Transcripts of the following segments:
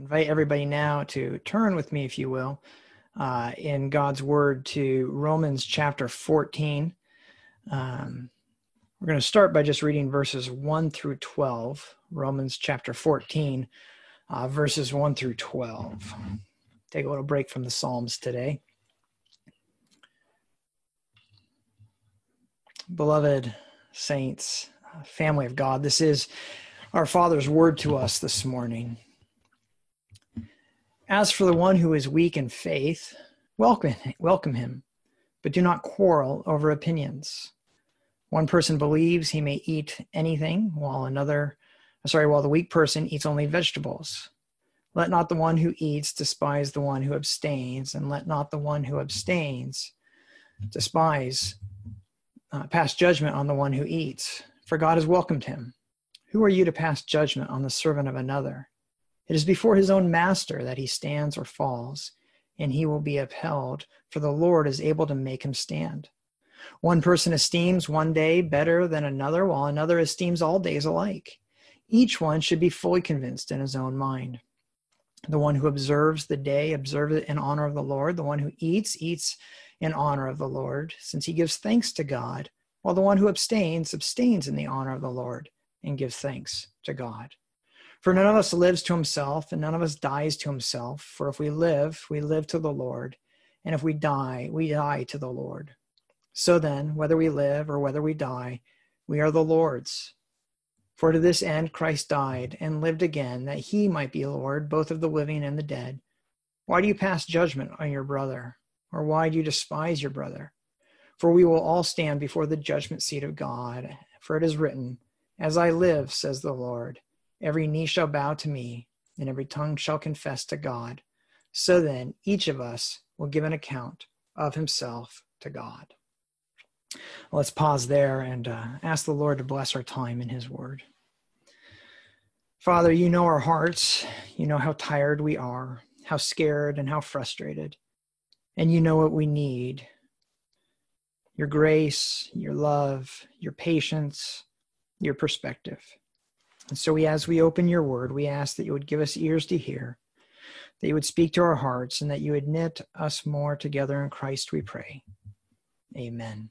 invite everybody now to turn with me, if you will, uh, in God's Word to Romans chapter 14. Um, we're going to start by just reading verses 1 through 12, Romans chapter 14, uh, verses 1 through 12. Take a little break from the Psalms today. Beloved saints, family of God, this is our Father's word to us this morning. As for the one who is weak in faith, welcome, welcome him, but do not quarrel over opinions. One person believes he may eat anything, while another, sorry, while the weak person eats only vegetables. Let not the one who eats despise the one who abstains, and let not the one who abstains despise, uh, pass judgment on the one who eats, for God has welcomed him. Who are you to pass judgment on the servant of another? It is before his own master that he stands or falls, and he will be upheld, for the Lord is able to make him stand. One person esteems one day better than another, while another esteems all days alike. Each one should be fully convinced in his own mind. The one who observes the day observes it in honor of the Lord. The one who eats, eats in honor of the Lord, since he gives thanks to God, while the one who abstains, abstains in the honor of the Lord and gives thanks to God. For none of us lives to himself, and none of us dies to himself. For if we live, we live to the Lord, and if we die, we die to the Lord. So then, whether we live or whether we die, we are the Lord's. For to this end Christ died and lived again, that he might be Lord, both of the living and the dead. Why do you pass judgment on your brother? Or why do you despise your brother? For we will all stand before the judgment seat of God. For it is written, As I live, says the Lord Every knee shall bow to me, and every tongue shall confess to God. So then, each of us will give an account of himself to God. Let's pause there and uh, ask the Lord to bless our time in his word. Father, you know our hearts. You know how tired we are, how scared, and how frustrated. And you know what we need your grace, your love, your patience, your perspective. And so we, as we open your word, we ask that you would give us ears to hear, that you would speak to our hearts, and that you would knit us more together in Christ, we pray. Amen.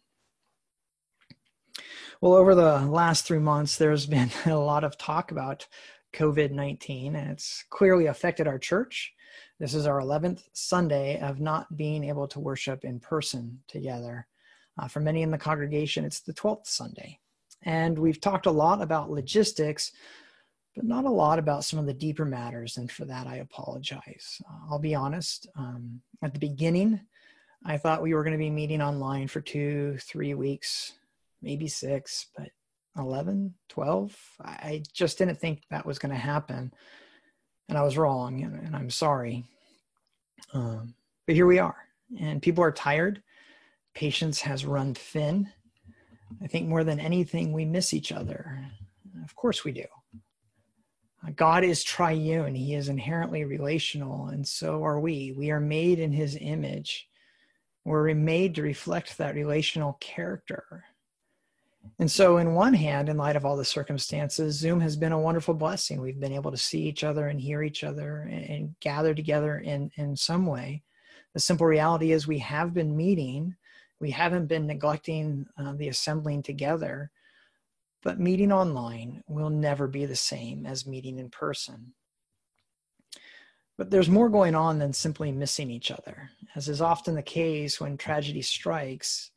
Well, over the last three months, there's been a lot of talk about COVID 19, and it's clearly affected our church. This is our 11th Sunday of not being able to worship in person together. Uh, for many in the congregation, it's the 12th Sunday. And we've talked a lot about logistics, but not a lot about some of the deeper matters. And for that, I apologize. Uh, I'll be honest. Um, at the beginning, I thought we were going to be meeting online for two, three weeks, maybe six, but 11, 12, I just didn't think that was going to happen. And I was wrong, and, and I'm sorry. Um, but here we are, and people are tired. Patience has run thin I think more than anything, we miss each other. Of course, we do. Uh, God is triune, He is inherently relational, and so are we. We are made in His image. We're made to reflect that relational character. And so, in one hand, in light of all the circumstances, Zoom has been a wonderful blessing. We've been able to see each other and hear each other and, and gather together in, in some way. The simple reality is, we have been meeting we haven't been neglecting uh, the assembling together, but meeting online will never be the same as meeting in person. But there's more going on than simply missing each other. As is often the case when tragedy strikes,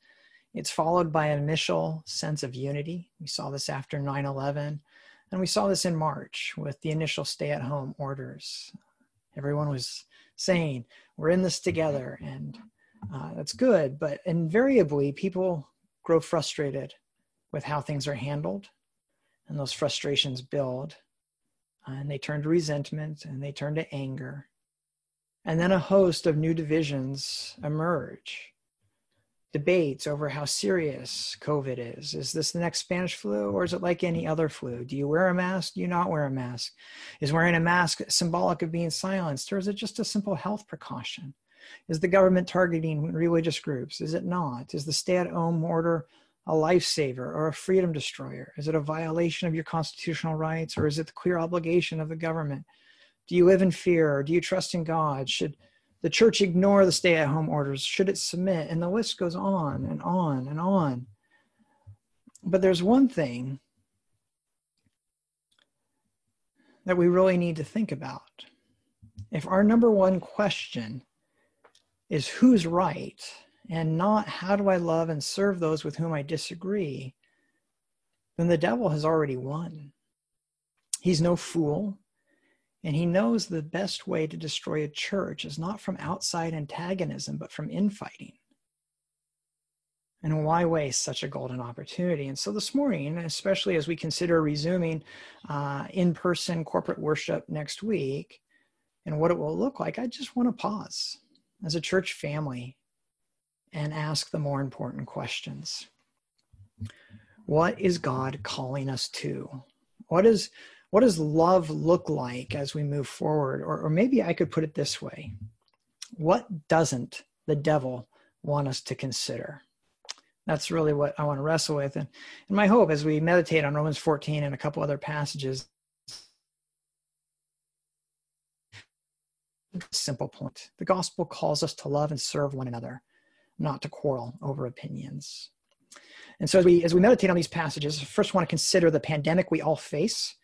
it's followed by an initial sense of unity. We saw this after 9 11, and we saw this in March with the initial stay at home orders. Everyone was saying, We're in this together, and uh, that's good, but invariably people grow frustrated with how things are handled, and those frustrations build, and they turn to resentment and they turn to anger. And then a host of new divisions emerge. Debates over how serious COVID is. Is this the next Spanish flu or is it like any other flu? Do you wear a mask? Do you not wear a mask? Is wearing a mask symbolic of being silenced or is it just a simple health precaution? Is the government targeting religious groups? Is it not? Is the stay at home order a lifesaver or a freedom destroyer? Is it a violation of your constitutional rights or is it the clear obligation of the government Do you live in fear? Do you trust in God? Should the church ignore the stay at home orders? Should it submit? And the list goes on and on and on. But there's one thing that we really need to think about. If our number one question is who's right and not how do I love and serve those with whom I disagree, then the devil has already won. He's no fool, and he knows the best way to destroy a church is not from outside antagonism, but from infighting. And why waste such a golden opportunity? And so this morning, especially as we consider resuming uh, in person corporate worship next week and what it will look like, I just want to pause as a church family and ask the more important questions. What is God calling us to? What is what does love look like as we move forward? Or, or maybe I could put it this way What doesn't the devil want us to consider? That's really what I want to wrestle with. And, and my hope as we meditate on Romans 14 and a couple other passages simple point. The gospel calls us to love and serve one another, not to quarrel over opinions. And so as we as we meditate on these passages, first want to consider the pandemic we all face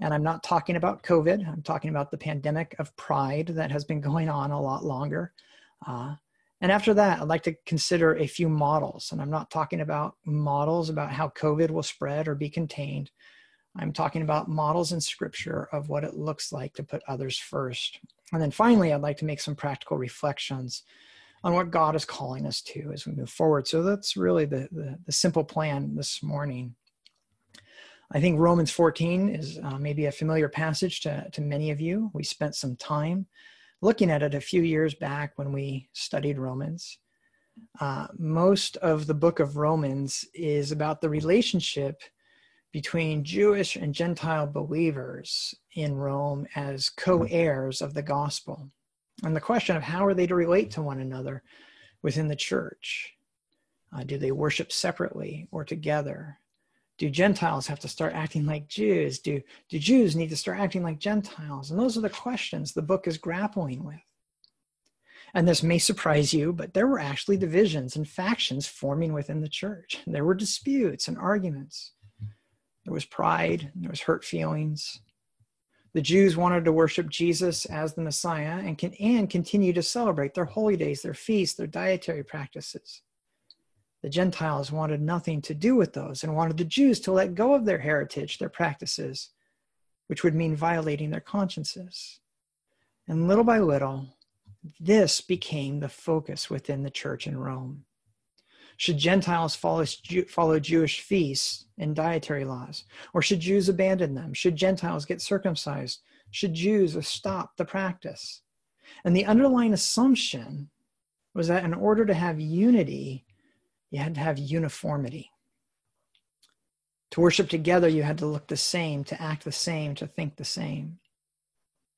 and I'm not talking about COVID. I'm talking about the pandemic of pride that has been going on a lot longer. Uh, and after that, I'd like to consider a few models. And I'm not talking about models about how COVID will spread or be contained. I'm talking about models in scripture of what it looks like to put others first. And then finally, I'd like to make some practical reflections on what God is calling us to as we move forward. So that's really the, the, the simple plan this morning. I think Romans 14 is uh, maybe a familiar passage to, to many of you. We spent some time looking at it a few years back when we studied Romans. Uh, most of the book of Romans is about the relationship between Jewish and Gentile believers in Rome as co heirs of the gospel. And the question of how are they to relate to one another within the church? Uh, do they worship separately or together? do Gentiles have to start acting like Jews? Do, do Jews need to start acting like Gentiles? And those are the questions the book is grappling with. And this may surprise you, but there were actually divisions and factions forming within the church. There were disputes and arguments. There was pride, there was hurt feelings. The Jews wanted to worship Jesus as the Messiah and, can, and continue to celebrate their holy days, their feasts, their dietary practices. The Gentiles wanted nothing to do with those and wanted the Jews to let go of their heritage, their practices, which would mean violating their consciences. And little by little, this became the focus within the church in Rome. Should Gentiles follow, follow Jewish feasts and dietary laws? Or should Jews abandon them? Should Gentiles get circumcised? Should Jews stop the practice? And the underlying assumption was that in order to have unity, you had to have uniformity. To worship together, you had to look the same, to act the same, to think the same.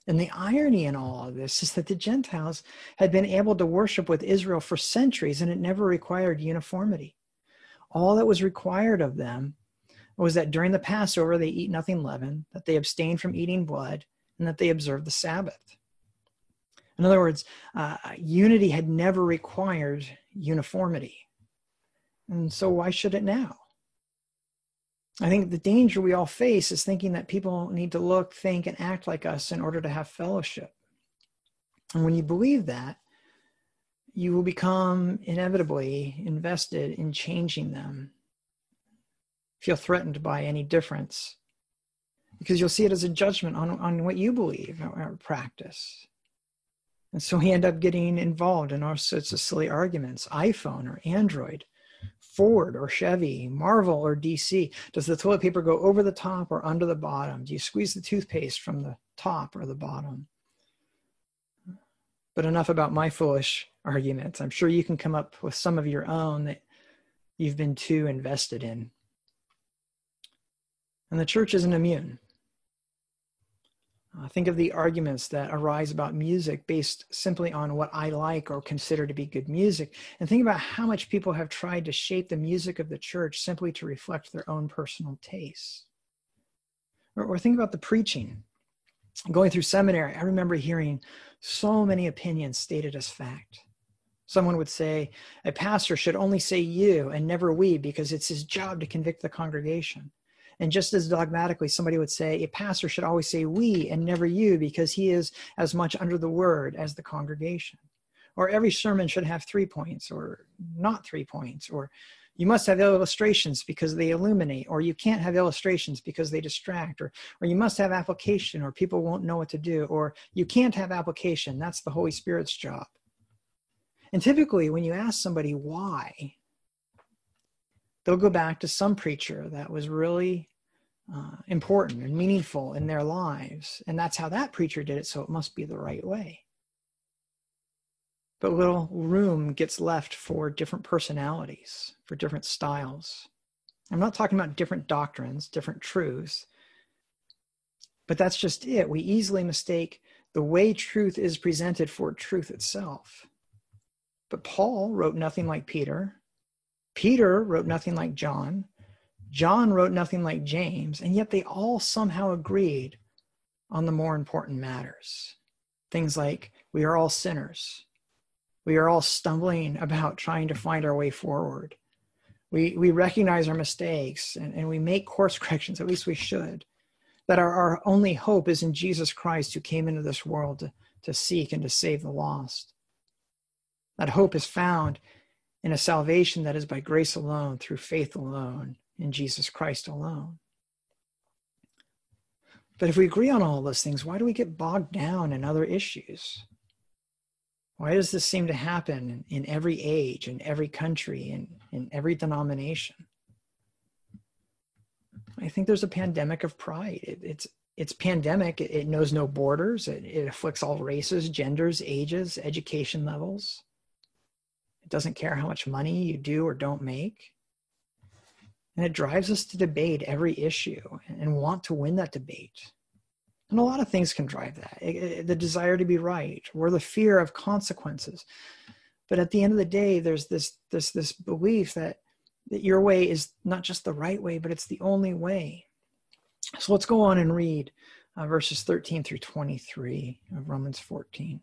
And the irony in all of this is that the Gentiles had been able to worship with Israel for centuries and it never required uniformity. All that was required of them was that during the Passover they eat nothing leavened, that they abstain from eating blood, and that they observe the Sabbath. In other words, uh, unity had never required uniformity. And so why should it now? I think the danger we all face is thinking that people need to look, think, and act like us in order to have fellowship. And when you believe that, you will become inevitably invested in changing them. Feel threatened by any difference because you'll see it as a judgment on, on what you believe or practice. And so we end up getting involved in all sorts of silly arguments iPhone or Android Ford or Chevy, Marvel or DC? Does the toilet paper go over the top or under the bottom? Do you squeeze the toothpaste from the top or the bottom? But enough about my foolish arguments. I'm sure you can come up with some of your own that you've been too invested in. And the church isn't immune. Uh, think of the arguments that arise about music based simply on what I like or consider to be good music. And think about how much people have tried to shape the music of the church simply to reflect their own personal tastes. Or, or think about the preaching. Going through seminary, I remember hearing so many opinions stated as fact. Someone would say, a pastor should only say you and never we because it's his job to convict the congregation. And just as dogmatically, somebody would say, a pastor should always say we and never you because he is as much under the word as the congregation. Or every sermon should have three points or not three points. Or you must have illustrations because they illuminate. Or you can't have illustrations because they distract. Or, or you must have application or people won't know what to do. Or you can't have application. That's the Holy Spirit's job. And typically, when you ask somebody why, they'll go back to some preacher that was really uh, important and meaningful in their lives. And that's how that preacher did it, so it must be the right way. But little room gets left for different personalities, for different styles. I'm not talking about different doctrines, different truths, but that's just it. We easily mistake the way truth is presented for truth itself. But Paul wrote nothing like Peter, Peter wrote nothing like John. John wrote nothing like James, and yet they all somehow agreed on the more important matters. Things like we are all sinners. We are all stumbling about trying to find our way forward. We, we recognize our mistakes and, and we make course corrections, at least we should. That our, our only hope is in Jesus Christ who came into this world to, to seek and to save the lost. That hope is found in a salvation that is by grace alone, through faith alone, in Jesus Christ alone. But if we agree on all those things, why do we get bogged down in other issues? Why does this seem to happen in every age, in every country, in, in every denomination? I think there's a pandemic of pride. It, it's it's pandemic. It, it knows no borders. It, it afflicts all races, genders, ages, education levels. It doesn't care how much money you do or don't make. And it drives us to debate every issue and want to win that debate. And a lot of things can drive that the desire to be right or the fear of consequences. But at the end of the day, there's this, this, this belief that, that your way is not just the right way, but it's the only way. So let's go on and read uh, verses 13 through 23 of Romans 14.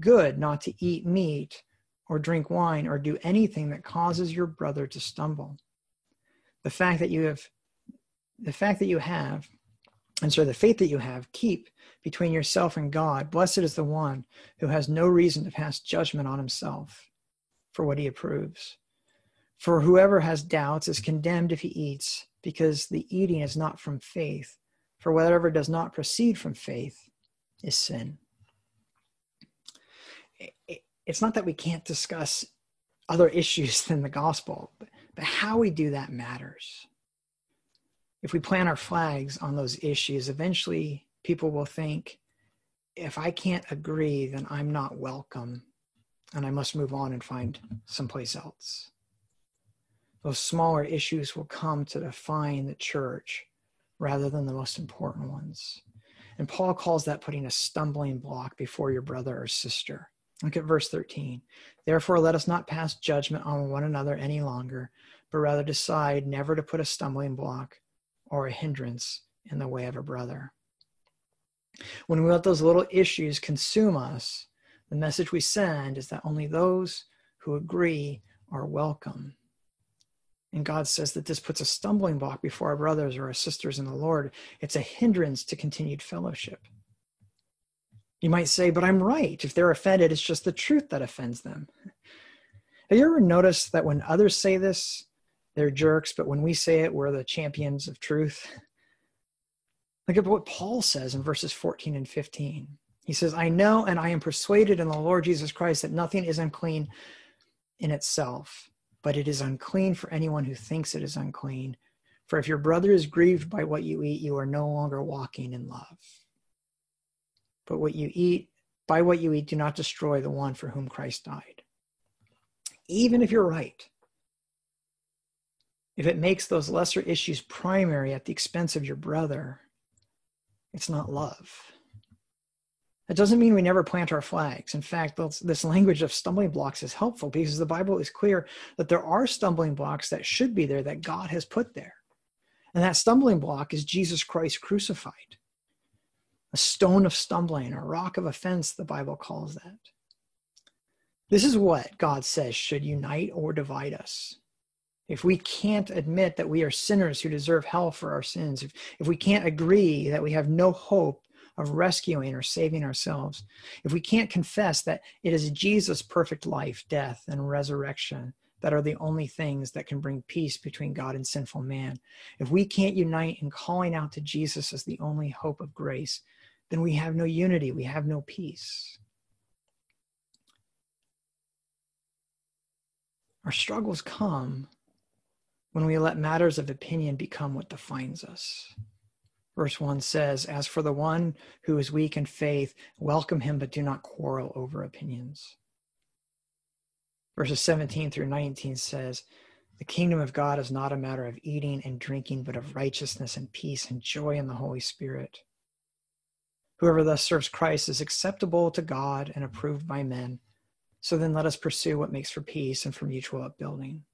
good not to eat meat or drink wine or do anything that causes your brother to stumble. The fact that you have, the fact that you have, and so the faith that you have, keep between yourself and God. Blessed is the one who has no reason to pass judgment on himself for what he approves. For whoever has doubts is condemned if he eats, because the eating is not from faith. For whatever does not proceed from faith is sin it's not that we can't discuss other issues than the gospel, but, but how we do that matters. If we plant our flags on those issues, eventually people will think, if I can't agree, then I'm not welcome and I must move on and find someplace else. Those smaller issues will come to define the church rather than the most important ones. And Paul calls that putting a stumbling block before your brother or sister. Look at verse 13. Therefore, let us not pass judgment on one another any longer, but rather decide never to put a stumbling block or a hindrance in the way of a brother. When we let those little issues consume us, the message we send is that only those who agree are welcome. And God says that this puts a stumbling block before our brothers or our sisters in the Lord. It's a hindrance to continued fellowship. You might say, but I'm right. If they're offended, it's just the truth that offends them. Have you ever noticed that when others say this, they're jerks, but when we say it, we're the champions of truth? Look at what Paul says in verses 14 and 15. He says, I know and I am persuaded in the Lord Jesus Christ that nothing is unclean in itself, but it is unclean for anyone who thinks it is unclean. For if your brother is grieved by what you eat, you are no longer walking in love. But what you eat, by what you eat, do not destroy the one for whom Christ died. Even if you're right, if it makes those lesser issues primary at the expense of your brother, it's not love. That doesn't mean we never plant our flags. In fact, this language of stumbling blocks is helpful because the Bible is clear that there are stumbling blocks that should be there that God has put there. And that stumbling block is Jesus Christ crucified. A stone of stumbling, a rock of offense, the Bible calls that. This is what God says should unite or divide us. If we can't admit that we are sinners who deserve hell for our sins, if, if we can't agree that we have no hope of rescuing or saving ourselves, if we can't confess that it is Jesus' perfect life, death, and resurrection that are the only things that can bring peace between God and sinful man, if we can't unite in calling out to Jesus as the only hope of grace, then we have no unity, we have no peace. Our struggles come when we let matters of opinion become what defines us. Verse 1 says, As for the one who is weak in faith, welcome him, but do not quarrel over opinions. Verses 17 through 19 says, The kingdom of God is not a matter of eating and drinking, but of righteousness and peace and joy in the Holy Spirit. Whoever thus serves Christ is acceptable to God and approved by men. So then let us pursue what makes for peace and for mutual upbuilding.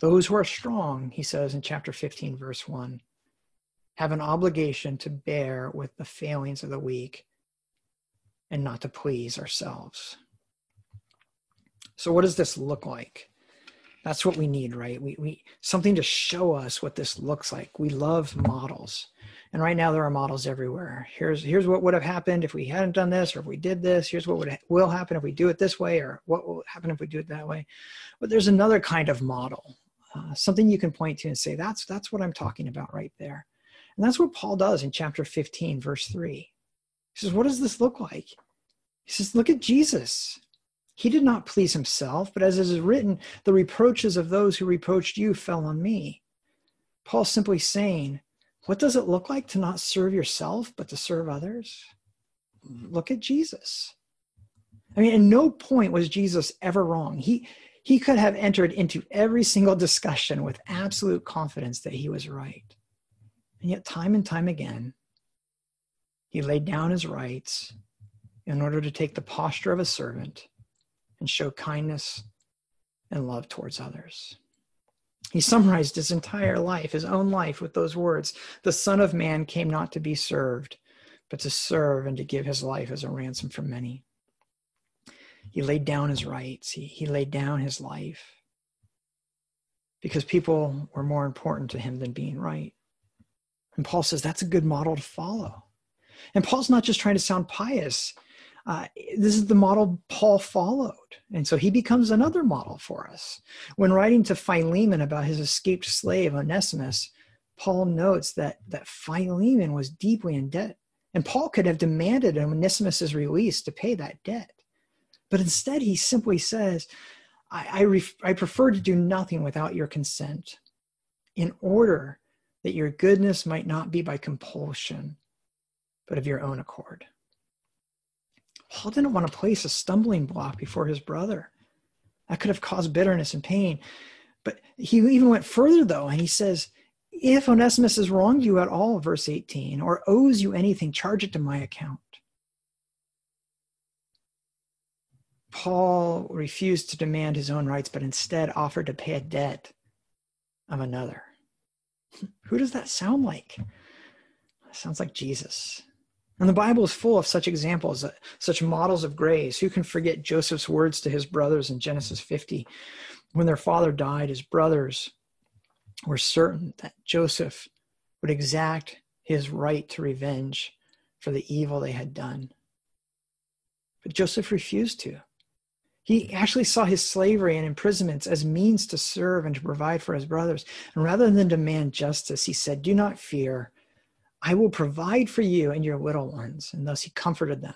Those who are strong, he says in chapter 15, verse 1, have an obligation to bear with the failings of the weak and not to please ourselves. So what does this look like? That's what we need, right? We, we something to show us what this looks like. We love models. And right now there are models everywhere. Here's here's what would have happened if we hadn't done this or if we did this. Here's what would will happen if we do it this way or what will happen if we do it that way. But there's another kind of model. Uh, something you can point to and say that's that's what I'm talking about right there. And that's what Paul does in chapter 15, verse 3. He says, What does this look like? He says, Look at Jesus. He did not please himself, but as it is written, the reproaches of those who reproached you fell on me. Paul's simply saying, What does it look like to not serve yourself, but to serve others? Look at Jesus. I mean, at no point was Jesus ever wrong. He, he could have entered into every single discussion with absolute confidence that he was right. And yet, time and time again, he laid down his rights in order to take the posture of a servant and show kindness and love towards others. He summarized his entire life, his own life, with those words The Son of Man came not to be served, but to serve and to give his life as a ransom for many. He laid down his rights, he, he laid down his life because people were more important to him than being right. And Paul says that's a good model to follow. And Paul's not just trying to sound pious. Uh, this is the model Paul followed. And so he becomes another model for us. When writing to Philemon about his escaped slave, Onesimus, Paul notes that, that Philemon was deeply in debt. And Paul could have demanded Onesimus' release to pay that debt. But instead, he simply says, I, I, ref- I prefer to do nothing without your consent in order that your goodness might not be by compulsion, but of your own accord. Paul didn't want to place a stumbling block before his brother. That could have caused bitterness and pain. But he even went further, though, and he says, If Onesimus has wronged you at all, verse 18, or owes you anything, charge it to my account. Paul refused to demand his own rights, but instead offered to pay a debt of another. Who does that sound like? Sounds like Jesus. And the Bible is full of such examples, uh, such models of grace. Who can forget Joseph's words to his brothers in Genesis 50? When their father died, his brothers were certain that Joseph would exact his right to revenge for the evil they had done. But Joseph refused to. He actually saw his slavery and imprisonments as means to serve and to provide for his brothers. And rather than demand justice, he said, Do not fear. I will provide for you and your little ones. And thus he comforted them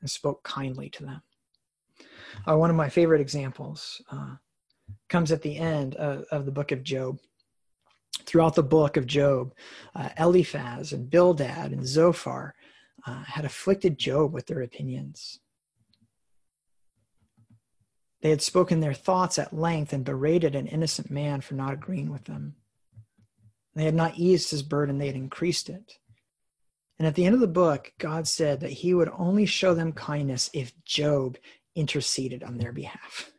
and spoke kindly to them. Uh, one of my favorite examples uh, comes at the end of, of, the book of Job. Throughout the book of Job, uh, Eliphaz and Bildad and Zophar uh, had afflicted Job with their opinions. They had spoken their thoughts at length and berated an innocent man for not agreeing with them. They had not eased his burden, they had increased it. And at the end of the book, God said that he would only show them kindness if Job interceded on their behalf.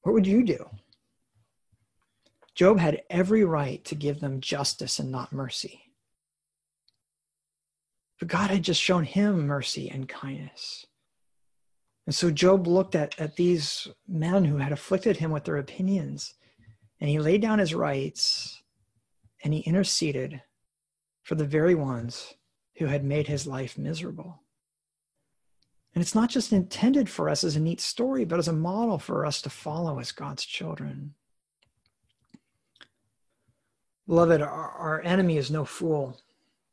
What would you do? Job had every right to give them justice and not mercy. But God had just shown him mercy and kindness. And so Job looked at, at these men who had afflicted him with their opinions, and he laid down his rights and he interceded for the very ones who had made his life miserable. And it's not just intended for us as a neat story, but as a model for us to follow as God's children. Beloved, our, our enemy is no fool.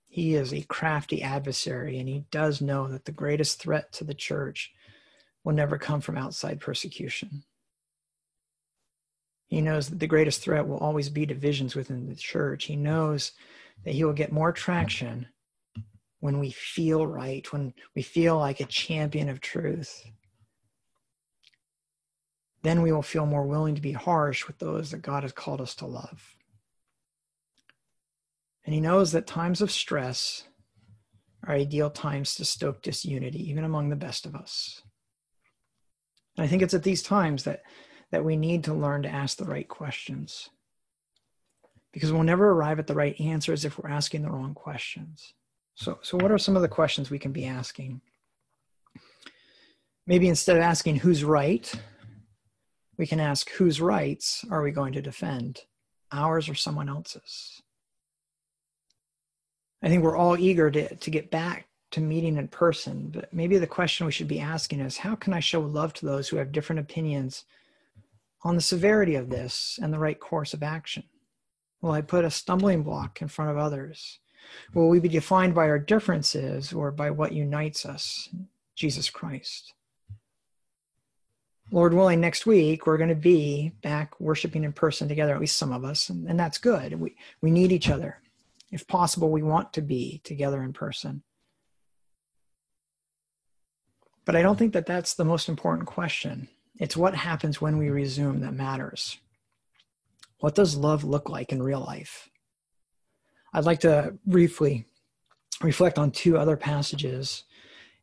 He is a crafty adversary, and he does know that the greatest threat to the church will never come from outside persecution. He knows that the greatest threat will always be divisions within the church. He knows that he will get more traction when we feel right, when we feel like a champion of truth. Then we will feel more willing to be harsh with those that God has called us to love. And he knows that times of stress are ideal times to stoke disunity, even among the best of us. And I think it's at these times that, that we need to learn to ask the right questions. Because we'll never arrive at the right answers if we're asking the wrong questions. So, so what are some of the questions we can be asking? Maybe instead of asking who's right, we can ask whose rights are we going to defend, ours or someone else's? I think we're all eager to, to get back to meeting in person, but maybe the question we should be asking is how can I show love to those who have different opinions on the severity of this and the right course of action? Will I put a stumbling block in front of others? Will we be defined by our differences or by what unites us, Jesus Christ? Lord willing, next week we're going to be back worshiping in person together, at least some of us, and, and that's good. We, we need each other. If possible, we want to be together in person. But I don't think that that's the most important question. It's what happens when we resume that matters. What does love look like in real life? I'd like to briefly reflect on two other passages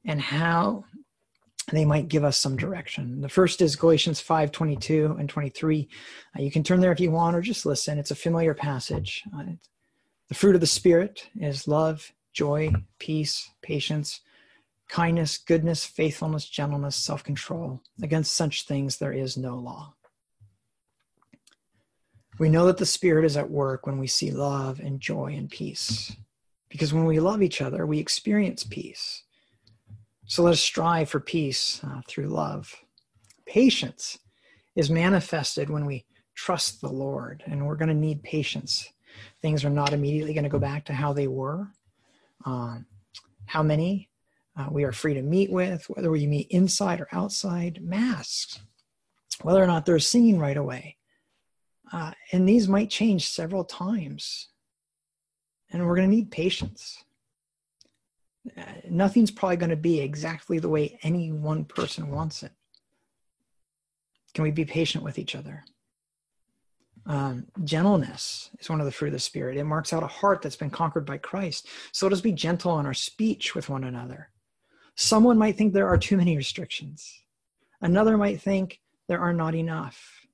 and how they might give us some direction. The first is Galatians 5 22 and 23. Uh, you can turn there if you want or just listen. It's a familiar passage. Uh, the fruit of the Spirit is love, joy, peace, patience, kindness, goodness, faithfulness, gentleness, self control. Against such things there is no law. We know that the Spirit is at work when we see love and joy and peace. Because when we love each other, we experience peace. So let us strive for peace uh, through love. Patience is manifested when we trust the Lord, and we're going to need patience Things are not immediately going to go back to how they were. Um, how many uh, we are free to meet with, whether we meet inside or outside, masks, whether or not they're singing right away. Uh, and these might change several times. And we're going to need patience. Uh, nothing's probably going to be exactly the way any one person wants it. Can we be patient with each other? Um, gentleness is one of the fruit of the Spirit. It marks out a heart that's been conquered by Christ. So let us be gentle in our speech with one another. Someone might think there are too many restrictions, another might think there are not enough.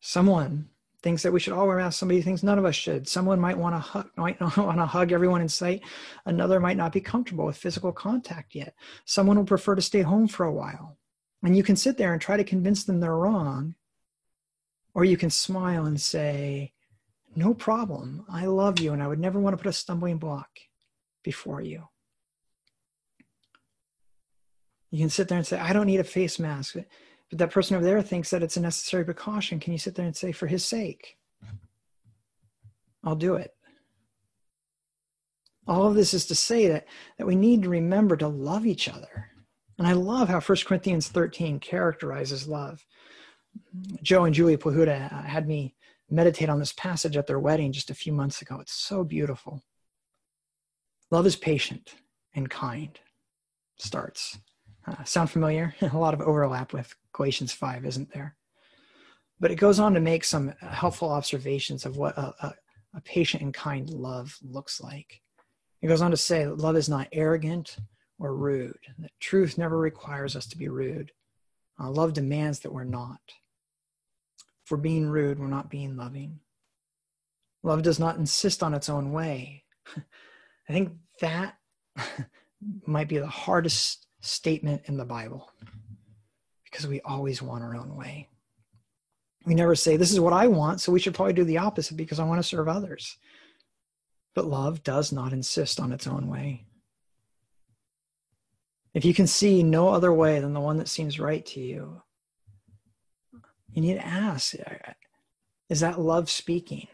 Someone thinks that we should all wear masks. Somebody thinks none of us should. Someone might want to hug, might not want to hug everyone in sight. Another might not be comfortable with physical contact yet. Someone will prefer to stay home for a while. And you can sit there and try to convince them they're wrong or you can smile and say, no problem. I love you and I would never want to put a stumbling block before you. You can sit there and say, I don't need a face mask. But that person over there thinks that it's a necessary precaution. Can you sit there and say, for his sake, I'll do it? All of this is to say that, that we need to remember to love each other. And I love how 1 Corinthians 13 characterizes love. Joe and Julie Plahuta uh, had me meditate on this passage at their wedding just a few months ago. It's so beautiful. Love is patient and kind, starts. Uh, sound familiar? a lot of overlap with Galatians 5, isn't there? But it goes on to make some helpful observations of what a, a, a patient and kind love looks like. It goes on to say that love is not arrogant or rude, that truth never requires us to be rude. Uh, love demands that we're not. If we're being rude, we're not being loving. Love does not insist on its own way. I think that might be the hardest statement in the Bible because we always want our own way. We never say, This is what I want, so we should probably do the opposite because I want to serve others. But love does not insist on its own way. If you can see no other way than the one that seems right to you, you need to ask Is that love speaking?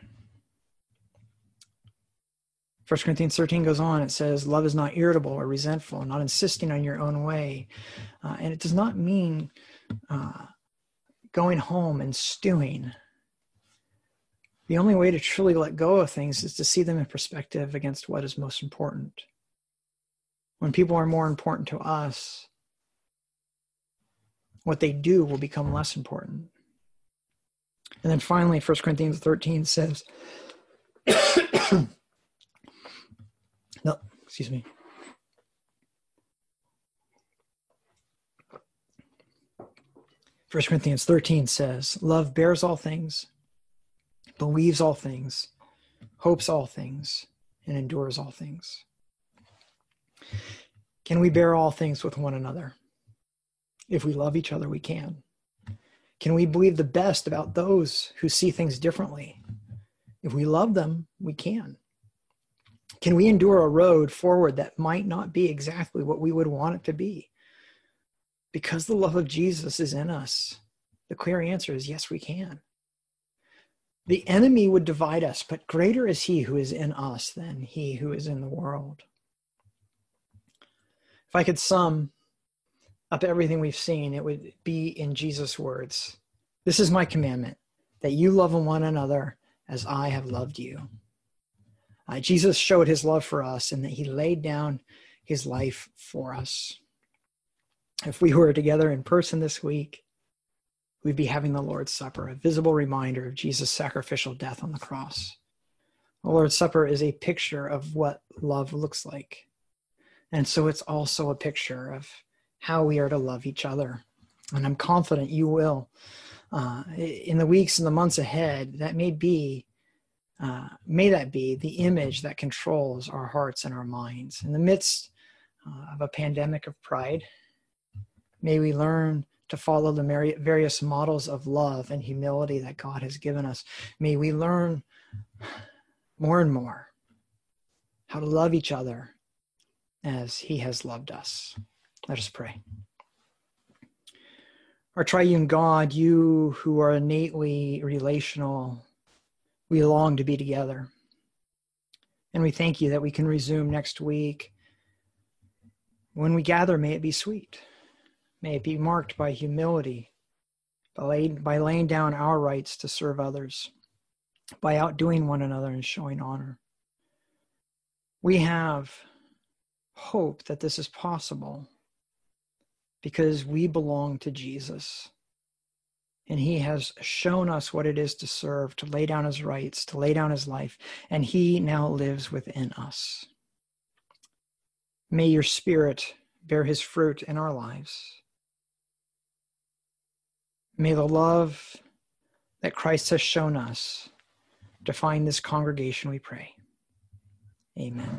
1 Corinthians 13 goes on, it says, Love is not irritable or resentful, not insisting on your own way. Uh, and it does not mean uh, going home and stewing. The only way to truly let go of things is to see them in perspective against what is most important. When people are more important to us, what they do will become less important. And then finally, 1 Corinthians 13 says, excuse me. First Corinthians 13 says, Love bears all things, believes all things, hopes all things, and endures all things. Can we bear all things with one another? If we love each other, we can. Can we believe the best about those who see things differently? If we love them, we can. Can we endure a road forward that might not be exactly what we would want it to be? Because the love of Jesus is in us, the clear answer is yes, we can. The enemy would divide us, but greater is he who is in us than he who is in the world. If I could sum up everything we've seen, it would be in Jesus' words This is my commandment, that you love one another as I have loved you. Uh, Jesus showed his love for us and that he laid down his life for us. If we were together in person this week, we'd be having the Lord's Supper, a visible reminder of Jesus' sacrificial death on the cross. The Lord's Supper is a picture of what love looks like. And so it's also a picture of how we are to love each other. And I'm confident you will. Uh, in the weeks and the months ahead, that may be uh, may that be the image that controls our hearts and our minds. In the midst uh, of a pandemic of pride, may we learn to follow the various models of love and humility that God has given us. May we learn more and more how to love each other as He has loved us. Let us pray. Our triune God, you who are innately relational, we long to be together. And we thank you that we can resume next week. When we gather, may it be sweet. May it be marked by humility, by, laying down our rights to serve others, by outdoing one another and showing honor. We have hope that this is possible because we belong to Jesus. And he has shown us what it is to serve, to lay down his rights, to lay down his life. And he now lives within us. May your spirit bear his fruit in our lives. May the love that Christ has shown us define this congregation, we pray. Amen.